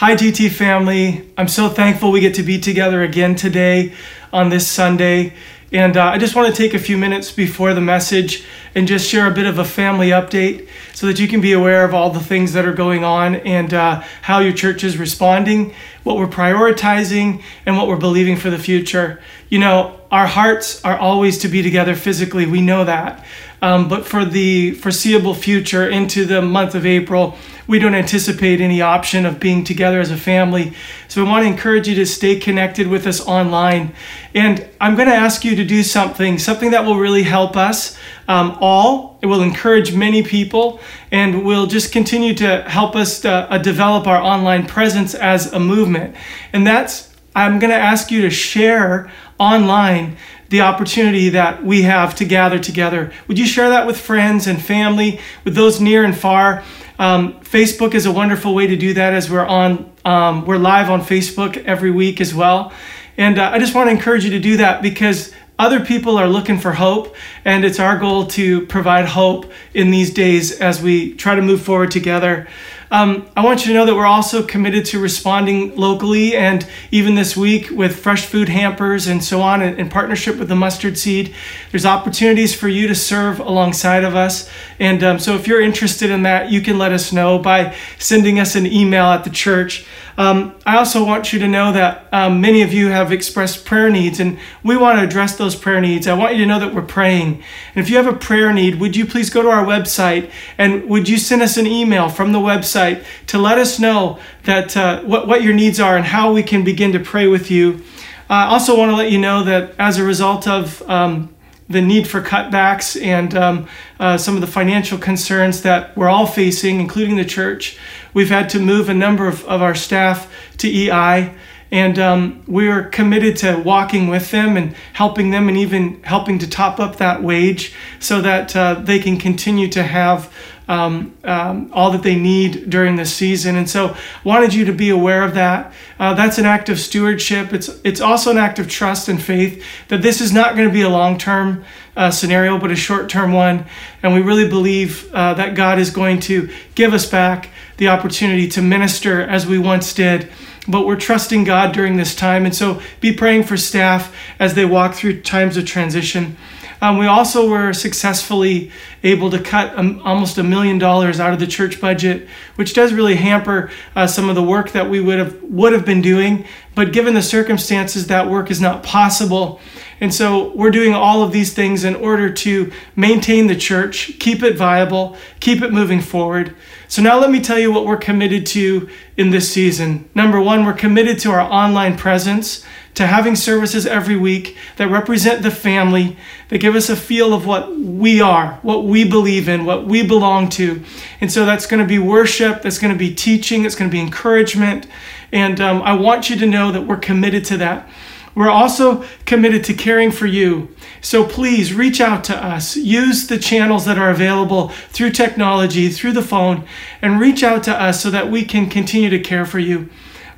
Hi, GT family. I'm so thankful we get to be together again today on this Sunday. And uh, I just want to take a few minutes before the message and just share a bit of a family update so that you can be aware of all the things that are going on and uh, how your church is responding, what we're prioritizing, and what we're believing for the future. You know, our hearts are always to be together physically, we know that. Um, but for the foreseeable future into the month of April, we don't anticipate any option of being together as a family. So I want to encourage you to stay connected with us online. And I'm going to ask you to do something, something that will really help us um, all. It will encourage many people and will just continue to help us to, uh, develop our online presence as a movement. And that's, I'm going to ask you to share online the opportunity that we have to gather together. Would you share that with friends and family, with those near and far? Um, Facebook is a wonderful way to do that as we're on, um, we're live on Facebook every week as well. And uh, I just want to encourage you to do that because other people are looking for hope, and it's our goal to provide hope in these days as we try to move forward together. Um, I want you to know that we're also committed to responding locally and even this week with fresh food hampers and so on in, partnership with the mustard seed. There's opportunities for you to serve alongside of us. And um, so if you're interested in that, you can let us know by sending us an email at the church. Um, I also want you to know that um, many of you have expressed prayer needs, and we want to address those prayer needs. I want you to know that we're praying. And if you have a prayer need, would you please go to our website and would you send us an email from the website to let us know that uh, what, what your needs are and how we can begin to pray with you? I also want to let you know that as a result of um, the need for cutbacks and um, uh, some of the financial concerns that we're all facing, including the church. We've had to move a number of, of our staff to EI, and um, we're committed to walking with them and helping them and even helping to top up that wage so that uh, they can continue to have um, um, all that they need during this season. And so, wanted you to be aware of that. Uh, that's an act of stewardship. It's it's also an act of trust and faith that this is not going to be a long term uh, scenario, but a short term one. And we really believe uh, that God is going to give us back the opportunity to minister as we once did but we're trusting God during this time. And so be praying for staff as they walk through times of transition. Um, we also were successfully able to cut um, almost a million dollars out of the church budget, which does really hamper uh, some of the work that we would have would have been doing. But given the circumstances, that work is not possible. And so we're doing all of these things in order to maintain the church, keep it viable, keep it moving forward. So now let me tell you what we're committed to in this season. Number one, we're committed to our online presence to having services every week that represent the family, that give us a feel of what we are, what we believe in, what we belong to. And so that's going to be worship, that's going to be teaching, it's going to be encouragement. And um, I want you to know that we're committed to that. We're also committed to caring for you. So please reach out to us. Use the channels that are available through technology, through the phone, and reach out to us so that we can continue to care for you.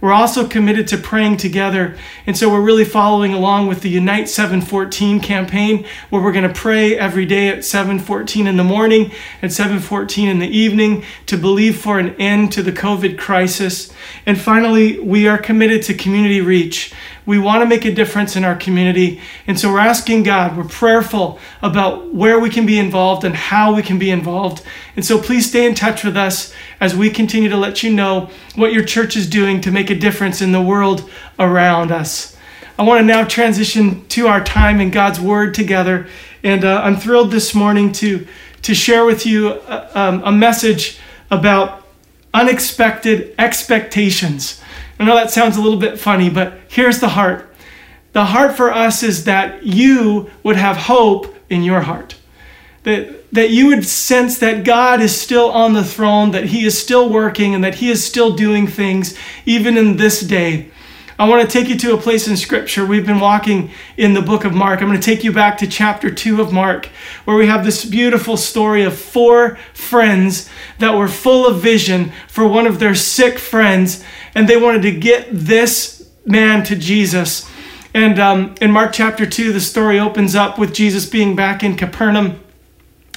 We're also committed to praying together. And so we're really following along with the Unite 714 campaign where we're going to pray every day at 714 in the morning and 714 in the evening to believe for an end to the COVID crisis. And finally, we are committed to community reach. We want to make a difference in our community. And so we're asking God, we're prayerful about where we can be involved and how we can be involved. And so please stay in touch with us as we continue to let you know what your church is doing to make a difference in the world around us. I want to now transition to our time in God's Word together. And uh, I'm thrilled this morning to, to share with you a, uh, um, a message about unexpected expectations. I know that sounds a little bit funny, but here's the heart. The heart for us is that you would have hope in your heart. That, that you would sense that God is still on the throne, that He is still working, and that He is still doing things even in this day. I want to take you to a place in Scripture. We've been walking in the book of Mark. I'm going to take you back to chapter 2 of Mark, where we have this beautiful story of four friends that were full of vision for one of their sick friends, and they wanted to get this man to Jesus. And um, in Mark chapter 2, the story opens up with Jesus being back in Capernaum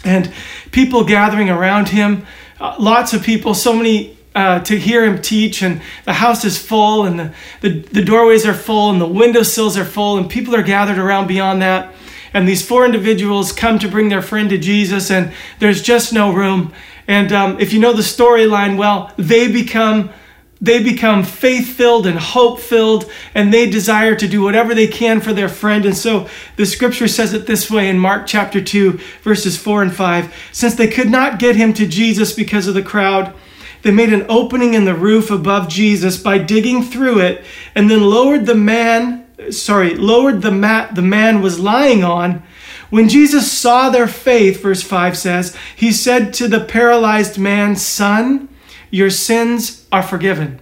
and people gathering around him. Uh, lots of people, so many uh, to hear him teach, and the house is full, and the, the, the doorways are full, and the windowsills are full, and people are gathered around beyond that. And these four individuals come to bring their friend to Jesus, and there's just no room. And um, if you know the storyline well, they become they become faith filled and hope filled, and they desire to do whatever they can for their friend. And so the scripture says it this way in Mark chapter 2, verses 4 and 5. Since they could not get him to Jesus because of the crowd, they made an opening in the roof above Jesus by digging through it and then lowered the man, sorry, lowered the mat the man was lying on. When Jesus saw their faith, verse 5 says, he said to the paralyzed man, Son, your sins are forgiven.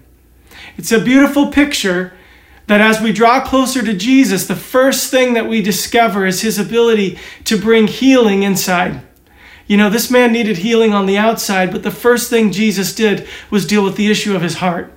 It's a beautiful picture that as we draw closer to Jesus, the first thing that we discover is his ability to bring healing inside. You know, this man needed healing on the outside, but the first thing Jesus did was deal with the issue of his heart.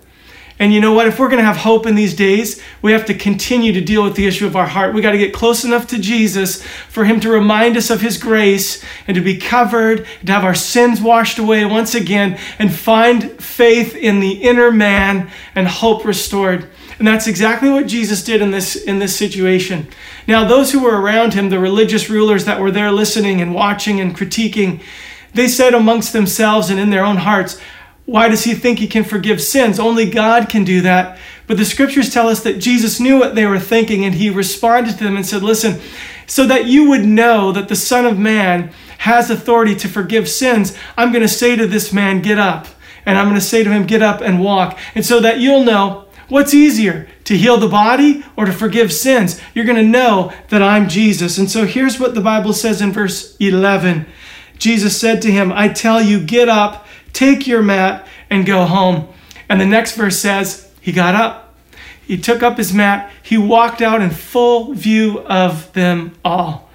And you know what? If we're going to have hope in these days, we have to continue to deal with the issue of our heart. We got to get close enough to Jesus for him to remind us of his grace and to be covered, to have our sins washed away once again, and find faith in the inner man and hope restored. And that's exactly what Jesus did in this in this situation. Now, those who were around him, the religious rulers that were there listening and watching and critiquing, they said amongst themselves and in their own hearts, why does he think he can forgive sins? Only God can do that. But the scriptures tell us that Jesus knew what they were thinking and he responded to them and said, Listen, so that you would know that the Son of Man has authority to forgive sins, I'm going to say to this man, Get up. And I'm going to say to him, Get up and walk. And so that you'll know what's easier, to heal the body or to forgive sins. You're going to know that I'm Jesus. And so here's what the Bible says in verse 11 Jesus said to him, I tell you, get up Take your mat and go home. And the next verse says, He got up. He took up his mat. He walked out in full view of them all.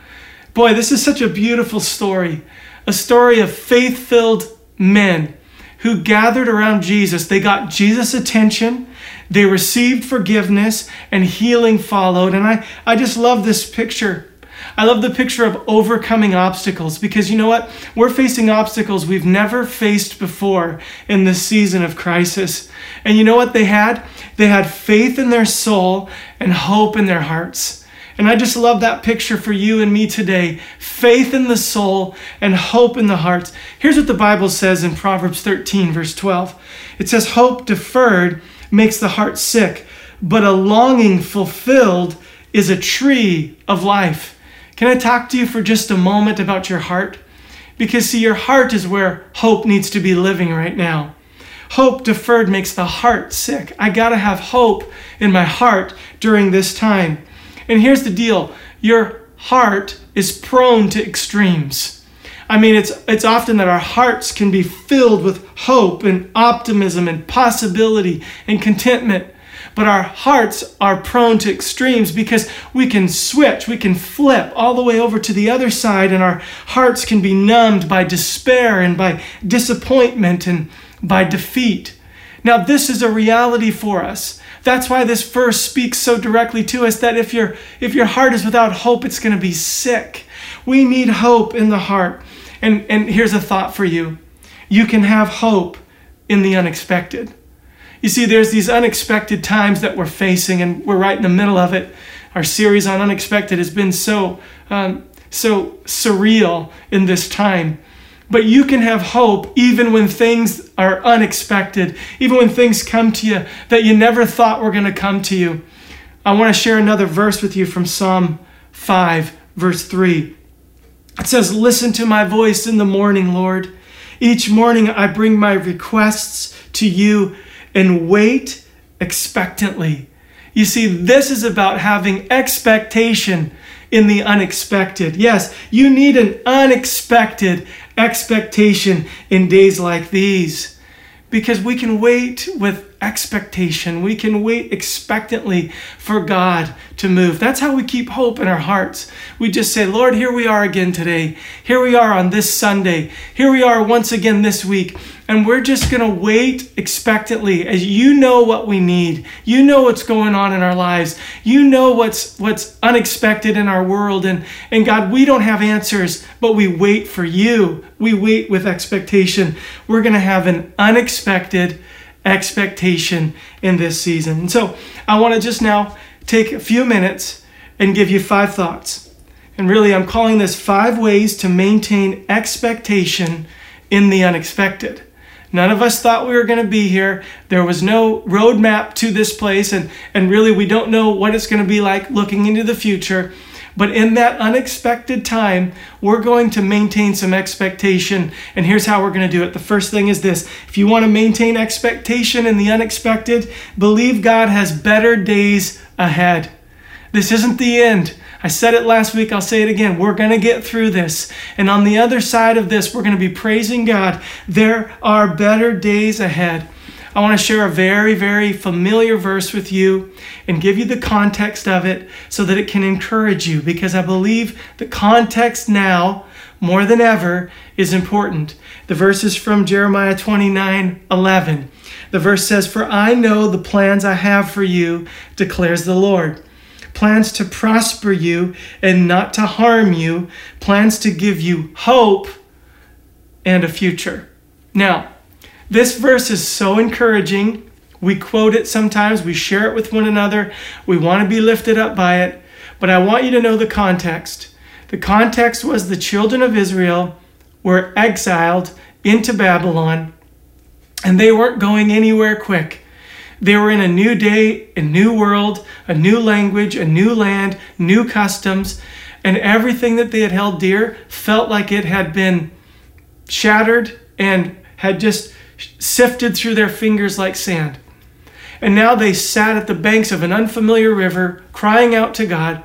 Boy, this is such a beautiful story. A story of faith filled men who gathered around Jesus. They got Jesus' attention. They received forgiveness and healing followed. And I, I just love this picture I love the picture of overcoming obstacles because you know what? We're facing obstacles we've never faced before in this season of crisis. And you know what they had? They had faith in their soul and hope in their hearts. And I just love that picture for you and me today faith in the soul and hope in the hearts. Here's what the Bible says in Proverbs 13, verse 12 it says, Hope deferred makes the heart sick, but a longing fulfilled is a tree of life. Can I talk to you for just a moment about your heart? Because, see, your heart is where hope needs to be living right now. Hope deferred makes the heart sick. I got to have hope in my heart during this time. And here's the deal your heart is prone to extremes. I mean, it's, it's often that our hearts can be filled with hope and optimism and possibility and contentment. But our hearts are prone to extremes because we can switch, we can flip all the way over to the other side, and our hearts can be numbed by despair and by disappointment and by defeat. Now, this is a reality for us. That's why this verse speaks so directly to us that if your if your heart is without hope, it's going to be sick. We need hope in the heart. And and here's a thought for you. You can have hope in the unexpected. You see, there's these unexpected times that we're facing, and we're right in the middle of it. Our series on unexpected has been so um, so surreal in this time. But you can have hope even when things are unexpected, even when things come to you that you never thought were going to come to you. I want to share another verse with you from Psalm 5, verse 3. It says, Listen to my voice in the morning, Lord. Each morning I bring my requests to you and wait expectantly. You see, this is about having expectation in the unexpected. Yes, you need an unexpected expectation in days like these because we can wait with expectation. We can wait expectantly for God to move. That's how we keep hope in our hearts. We just say, Lord, here we are again today. Here we are on this Sunday. Here we are once again this week. And we're just going to wait expectantly as you know what we need. You know what's going on in our lives. You know what's what's unexpected in our world and and God, we don't have answers, but we wait for you. We wait with expectation. We're going to have an unexpected expectation in this season. And so I want to just now take a few minutes and give you five thoughts. And really, I'm calling this five ways to maintain expectation in the unexpected. None of us thought we were going to be here. There was no roadmap to this place, and, and really, we don't know what it's going to be like looking into the future. But in that unexpected time, we're going to maintain some expectation. And here's how we're going to do it. The first thing is this if you want to maintain expectation in the unexpected, believe God has better days ahead. This isn't the end. I said it last week, I'll say it again. We're going to get through this. And on the other side of this, we're going to be praising God. There are better days ahead. I want to share a very, very familiar verse with you and give you the context of it so that it can encourage you because I believe the context now, more than ever, is important. The verse is from Jeremiah 29 11. The verse says, For I know the plans I have for you, declares the Lord plans to prosper you and not to harm you, plans to give you hope and a future. Now, this verse is so encouraging. We quote it sometimes, we share it with one another, we want to be lifted up by it. But I want you to know the context. The context was the children of Israel were exiled into Babylon, and they weren't going anywhere quick. They were in a new day, a new world, a new language, a new land, new customs, and everything that they had held dear felt like it had been shattered and had just sifted through their fingers like sand. And now they sat at the banks of an unfamiliar river, crying out to God.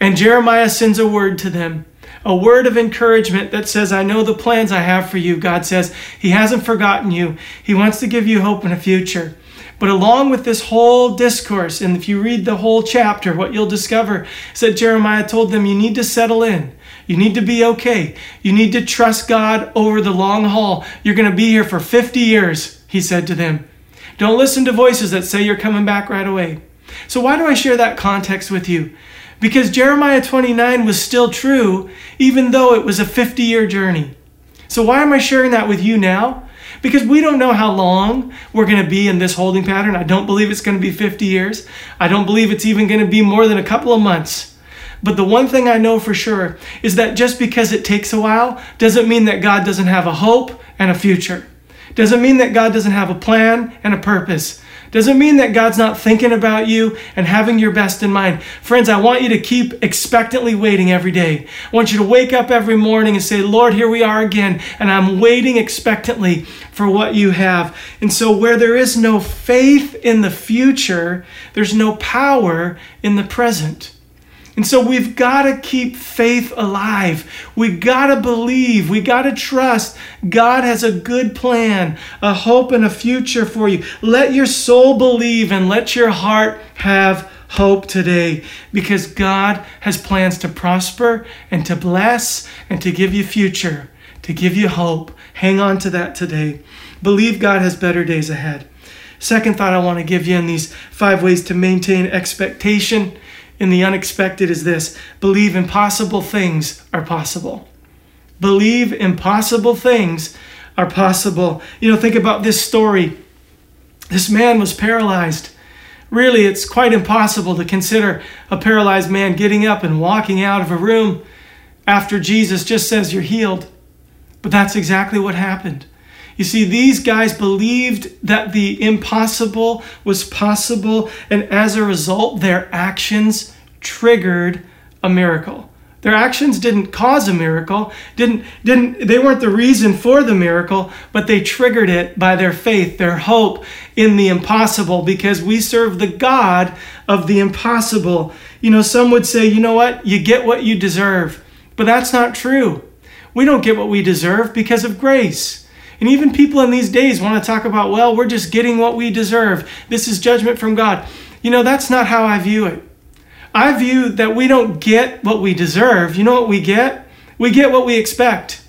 And Jeremiah sends a word to them a word of encouragement that says, I know the plans I have for you. God says, He hasn't forgotten you. He wants to give you hope and a future. But along with this whole discourse, and if you read the whole chapter, what you'll discover is that Jeremiah told them, You need to settle in. You need to be okay. You need to trust God over the long haul. You're going to be here for 50 years, he said to them. Don't listen to voices that say you're coming back right away. So, why do I share that context with you? Because Jeremiah 29 was still true, even though it was a 50 year journey. So, why am I sharing that with you now? because we don't know how long we're going to be in this holding pattern. I don't believe it's going to be 50 years. I don't believe it's even going to be more than a couple of months. But the one thing I know for sure is that just because it takes a while doesn't mean that God doesn't have a hope and a future. Doesn't mean that God doesn't have a plan and a purpose. Doesn't mean that God's not thinking about you and having your best in mind. Friends, I want you to keep expectantly waiting every day. I want you to wake up every morning and say, Lord, here we are again, and I'm waiting expectantly for what you have. And so, where there is no faith in the future, there's no power in the present. And so we've got to keep faith alive. We've got to believe. We've got to trust. God has a good plan, a hope, and a future for you. Let your soul believe and let your heart have hope today because God has plans to prosper and to bless and to give you future, to give you hope. Hang on to that today. Believe God has better days ahead. Second thought I want to give you in these five ways to maintain expectation in the unexpected is this believe impossible things are possible. Believe impossible things are possible. You know, think about this story. This man was paralyzed. Really, it's quite impossible to consider a paralyzed man getting up and walking out of a room after Jesus just says you're healed. But that's exactly what happened. You see, these guys believed that the impossible was possible, and as a result, their actions triggered a miracle. Their actions didn't cause a miracle, didn't, didn't, they weren't the reason for the miracle, but they triggered it by their faith, their hope in the impossible, because we serve the God of the impossible. You know, some would say, you know what, you get what you deserve, but that's not true. We don't get what we deserve because of grace. And even people in these days want to talk about, well, we're just getting what we deserve. This is judgment from God. You know, that's not how I view it. I view that we don't get what we deserve. You know what we get? We get what we expect.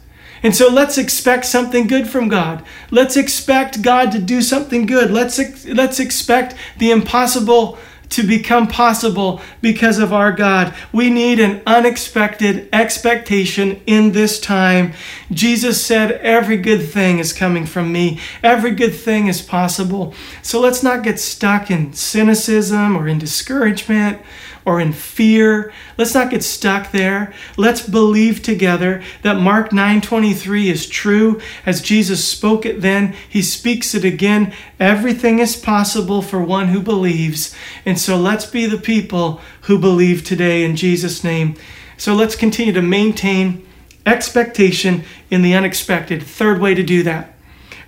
And so let's expect something good from God. Let's expect God to do something good. Let's let's expect the impossible to become possible because of our God. We need an unexpected expectation in this time. Jesus said, Every good thing is coming from me, every good thing is possible. So let's not get stuck in cynicism or in discouragement or in fear. Let's not get stuck there. Let's believe together that Mark 9:23 is true as Jesus spoke it then, he speaks it again. Everything is possible for one who believes. And so let's be the people who believe today in Jesus name. So let's continue to maintain expectation in the unexpected. Third way to do that.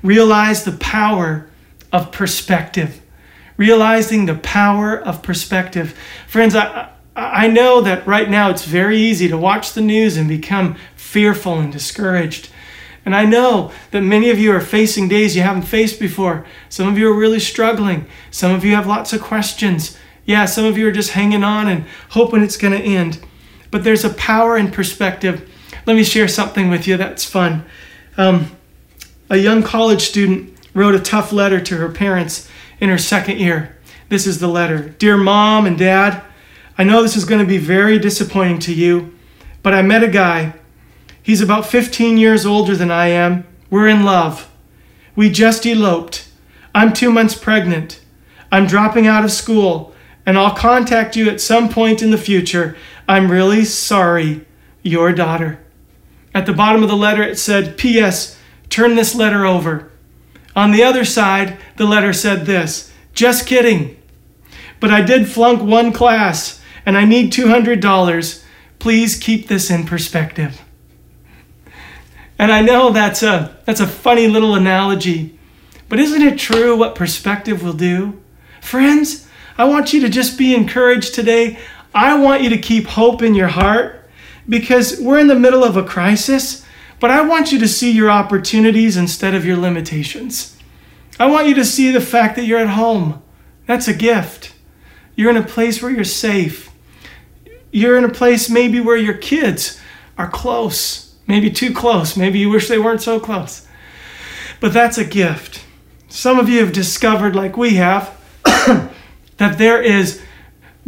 Realize the power of perspective realizing the power of perspective. Friends, I, I know that right now it's very easy to watch the news and become fearful and discouraged. And I know that many of you are facing days you haven't faced before. Some of you are really struggling. Some of you have lots of questions. Yeah, some of you are just hanging on and hoping it's going to end. But there's a power in perspective. Let me share something with you that's fun. Um, a young college student wrote a tough letter to her parents in her second year. This is the letter Dear mom and dad, I know this is going to be very disappointing to you, but I met a guy. He's about 15 years older than I am. We're in love. We just eloped. I'm two months pregnant. I'm dropping out of school, and I'll contact you at some point in the future. I'm really sorry. Your daughter. At the bottom of the letter, it said, P.S. Turn this letter over. On the other side, the letter said this Just kidding. But I did flunk one class and I need $200. Please keep this in perspective. And I know that's a, that's a funny little analogy, but isn't it true what perspective will do? Friends, I want you to just be encouraged today. I want you to keep hope in your heart because we're in the middle of a crisis but I want you to see your opportunities instead of your limitations. I want you to see the fact that you're at home. That's a gift. You're in a place where you're safe. You're in a place maybe where your kids are close, maybe too close. Maybe you wish they weren't so close. But that's a gift. Some of you have discovered, like we have, that there is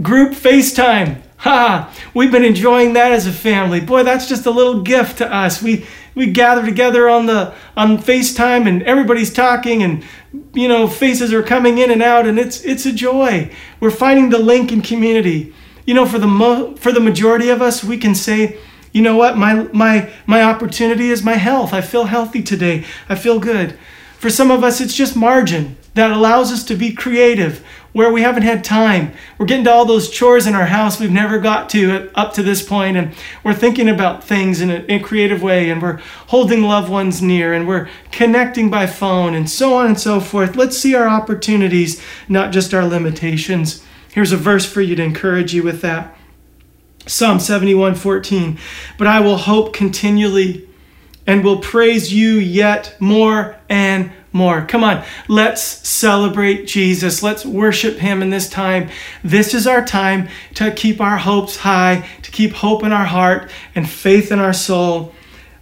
group FaceTime. Ha! We've been enjoying that as a family. Boy, that's just a little gift to us. We we gather together on the on FaceTime and everybody's talking and you know faces are coming in and out and it's it's a joy. We're finding the link in community. You know, for the mo- for the majority of us, we can say, you know what, my my my opportunity is my health. I feel healthy today. I feel good. For some of us, it's just margin that allows us to be creative where we haven't had time. We're getting to all those chores in our house we've never got to up to this point, and we're thinking about things in a, in a, creative way, and we're holding loved ones near, and we're connecting by phone, and so on and so forth. Let's see our opportunities, not just our limitations. Here's a verse for you to encourage you with that. Psalm 71 14. But I will hope continually and will praise you yet more and more. Come on, let's celebrate Jesus. Let's worship him in this time. This is our time to keep our hopes high, to keep hope in our heart and faith in our soul.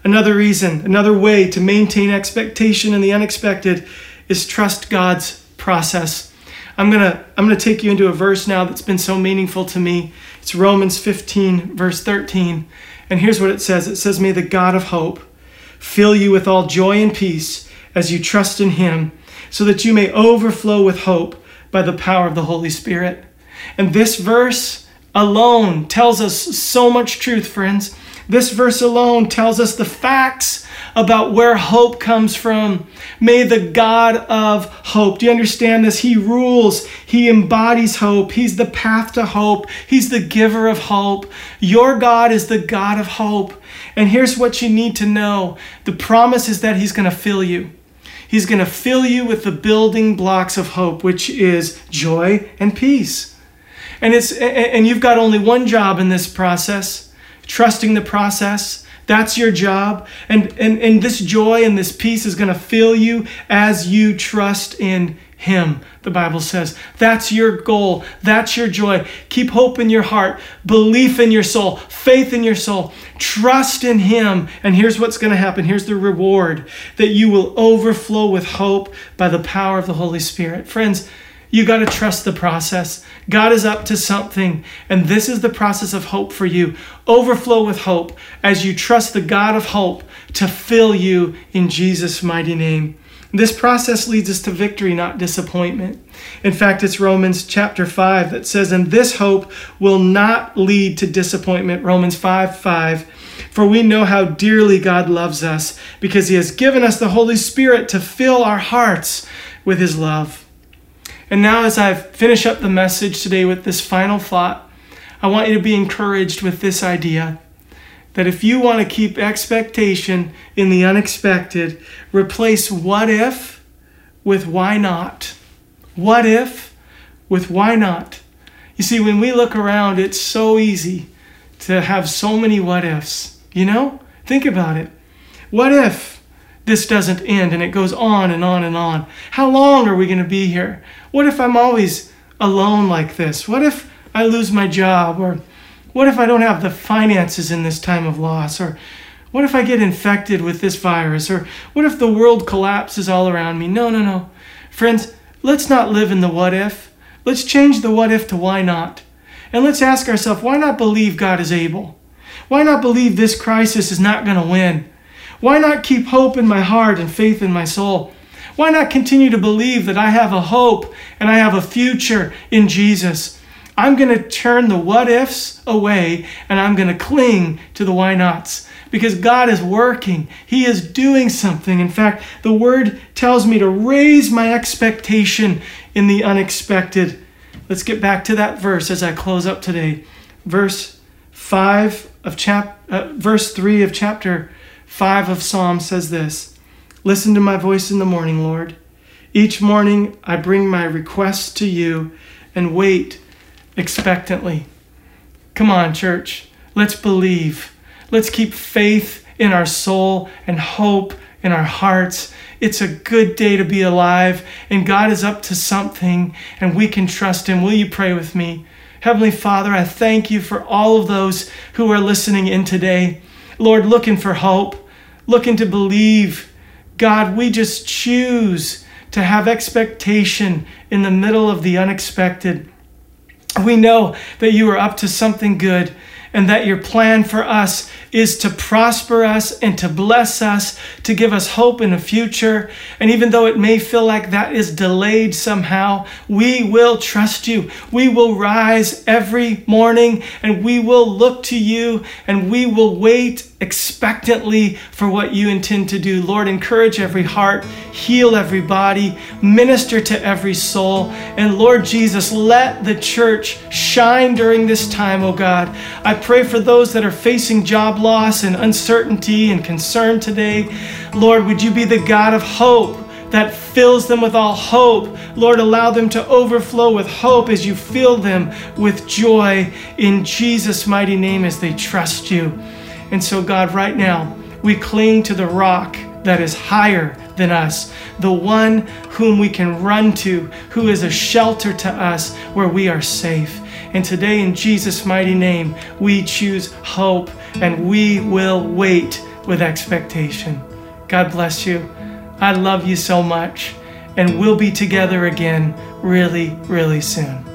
Another reason, another way to maintain expectation in the unexpected is trust God's process. I'm going to I'm going to take you into a verse now that's been so meaningful to me. It's Romans 15 verse 13. And here's what it says. It says, "May the God of hope fill you with all joy and peace as you trust in Him, so that you may overflow with hope by the power of the Holy Spirit. And this verse alone tells us so much truth, friends. This verse alone tells us the facts about where hope comes from. May the God of hope, do you understand this? He rules, He embodies hope, He's the path to hope, He's the giver of hope. Your God is the God of hope. And here's what you need to know the promise is that He's going to fill you. He's going to fill you with the building blocks of hope, which is joy and peace. And it's and you've got only one job in this process, trusting the process. That's your job. And and, and this joy and this peace is going to fill you as you trust in him, the Bible says. That's your goal. That's your joy. Keep hope in your heart, belief in your soul, faith in your soul. Trust in Him. And here's what's going to happen. Here's the reward that you will overflow with hope by the power of the Holy Spirit. Friends, You got to trust the process. God is up to something, and this is the process of hope for you. Overflow with hope as you trust the God of hope to fill you in Jesus' mighty name. This process leads us to victory, not disappointment. In fact, it's Romans chapter 5 that says, And this hope will not lead to disappointment. Romans 5 5. For we know how dearly God loves us because he has given us the Holy Spirit to fill our hearts with his love. And now, as I finish up the message today with this final thought, I want you to be encouraged with this idea that if you want to keep expectation in the unexpected, replace what if with why not. What if with why not. You see, when we look around, it's so easy to have so many what ifs. You know? Think about it. What if this doesn't end and it goes on and on and on? How long are we going to be here? What if I'm always alone like this? What if I lose my job? Or what if I don't have the finances in this time of loss? Or what if I get infected with this virus? Or what if the world collapses all around me? No, no, no. Friends, let's not live in the what if. Let's change the what if to why not. And let's ask ourselves why not believe God is able? Why not believe this crisis is not going to win? Why not keep hope in my heart and faith in my soul? Why not continue to believe that I have a hope and I have a future in Jesus? I'm going to turn the what ifs away and I'm going to cling to the why nots because God is working. He is doing something. In fact, the word tells me to raise my expectation in the unexpected. Let's get back to that verse as I close up today. Verse 5 of chap uh, verse 3 of chapter 5 of Psalm says this. Listen to my voice in the morning, Lord. Each morning I bring my requests to you and wait expectantly. Come on, church. Let's believe. Let's keep faith in our soul and hope in our hearts. It's a good day to be alive, and God is up to something, and we can trust Him. Will you pray with me? Heavenly Father, I thank you for all of those who are listening in today. Lord, looking for hope, looking to believe. God, we just choose to have expectation in the middle of the unexpected. We know that you are up to something good and that your plan for us is to prosper us and to bless us, to give us hope in the future. And even though it may feel like that is delayed somehow, we will trust you. We will rise every morning and we will look to you and we will wait expectantly for what you intend to do. Lord, encourage every heart, heal every body, minister to every soul. And Lord Jesus, let the church shine during this time, oh God. I pray for those that are facing job loss and uncertainty and concern today. Lord, would you be the God of hope? that fills them with all hope. Lord, allow them to overflow with hope as you fill them with joy in Jesus' mighty name as they trust you. And so, God, right now, we cling to the rock that is higher than us, the one whom we can run to, who is a shelter to us where we are safe. And today, in Jesus' mighty name, we choose hope and we will wait with expectation. God bless you. I love you so much, and we'll be together again really, really soon.